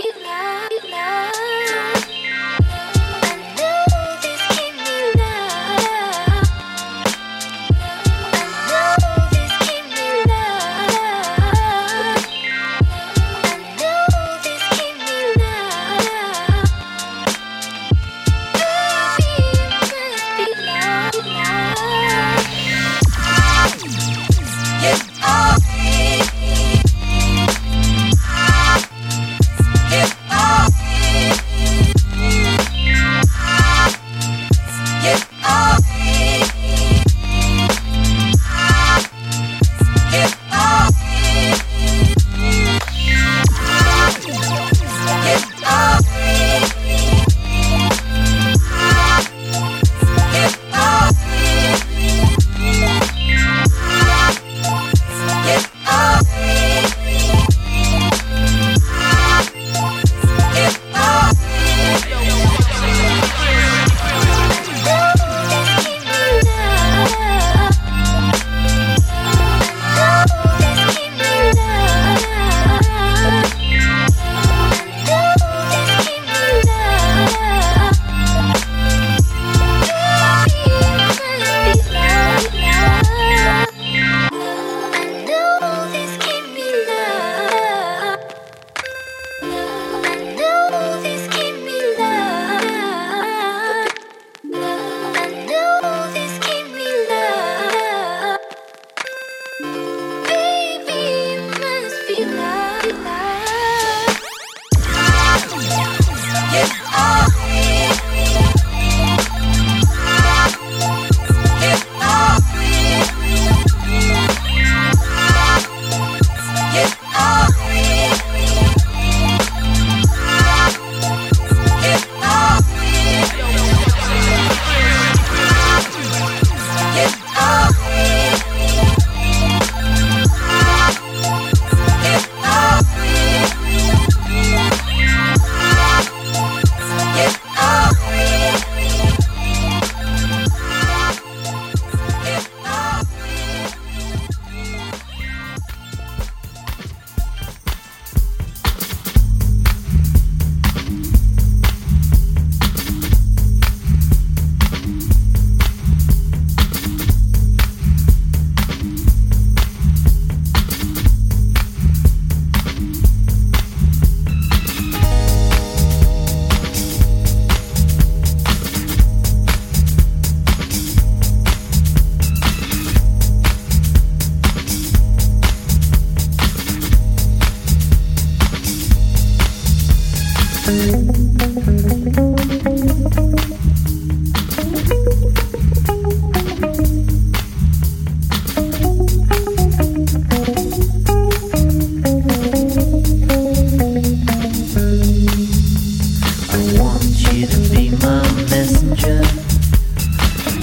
be.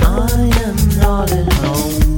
I am not at home.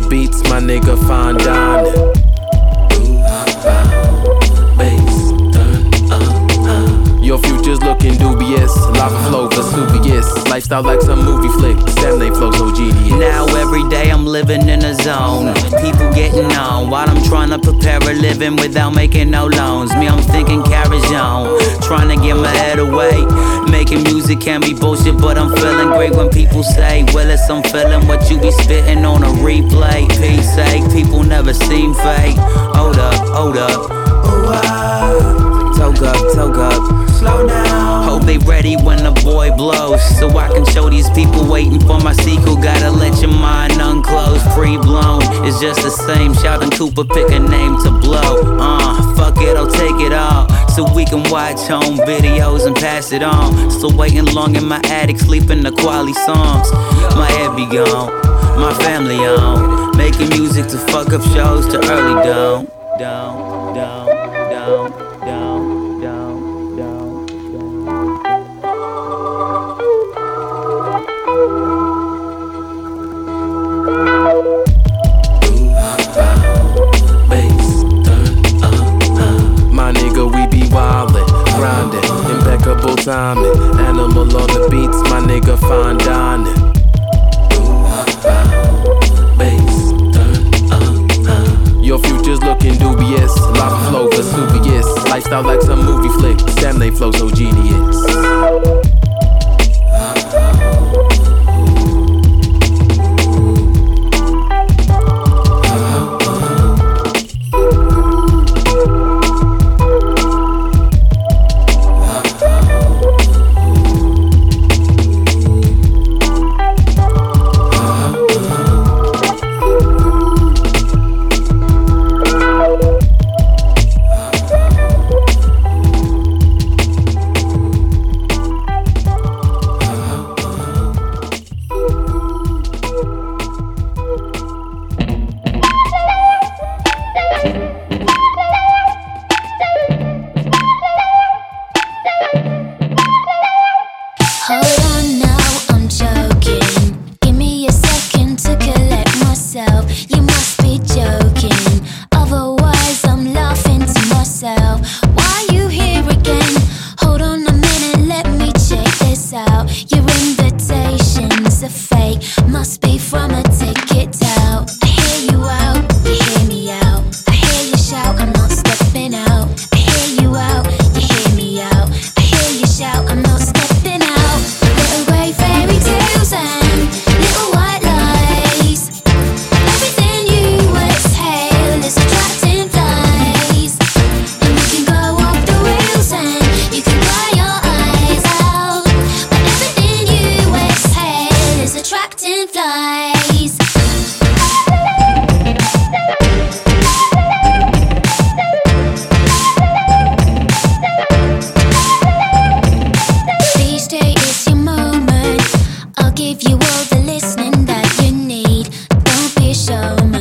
the beats, my nigga, fine dining. Looking dubious. Lava flow, Vesuvius. Lifestyle like some movie flick. They flow so genius. Now every day I'm living in a zone. People getting on while I'm trying to prepare a living without making no loans. Me, I'm thinking carriage on. Trying to get my head away. Making music can be bullshit, but I'm feeling great when people say, Willis, I'm feeling what you be spitting on a replay. Peace sake, people never seem fake. Hold up, hold up. Ah. Toke up, toke up. Slow down. Hope they ready when the boy blows. So I can show these people waiting for my sequel. Gotta let your mind unclose. Free blown. It's just the same. Shouting Cooper, pick a name to blow. Uh, fuck it, I'll take it all. So we can watch home videos and pass it on. Still waiting long in my attic, sleeping the quality songs. My head be gone, my family on. Making music to fuck up shows to early dawn. Down, down, down. Timing. Animal on the beats, my nigga, fine dining. Your future's looking dubious. Lava flow, Vesuvius. Lifestyle like some movie flick. Damn, they flow so genius. show me.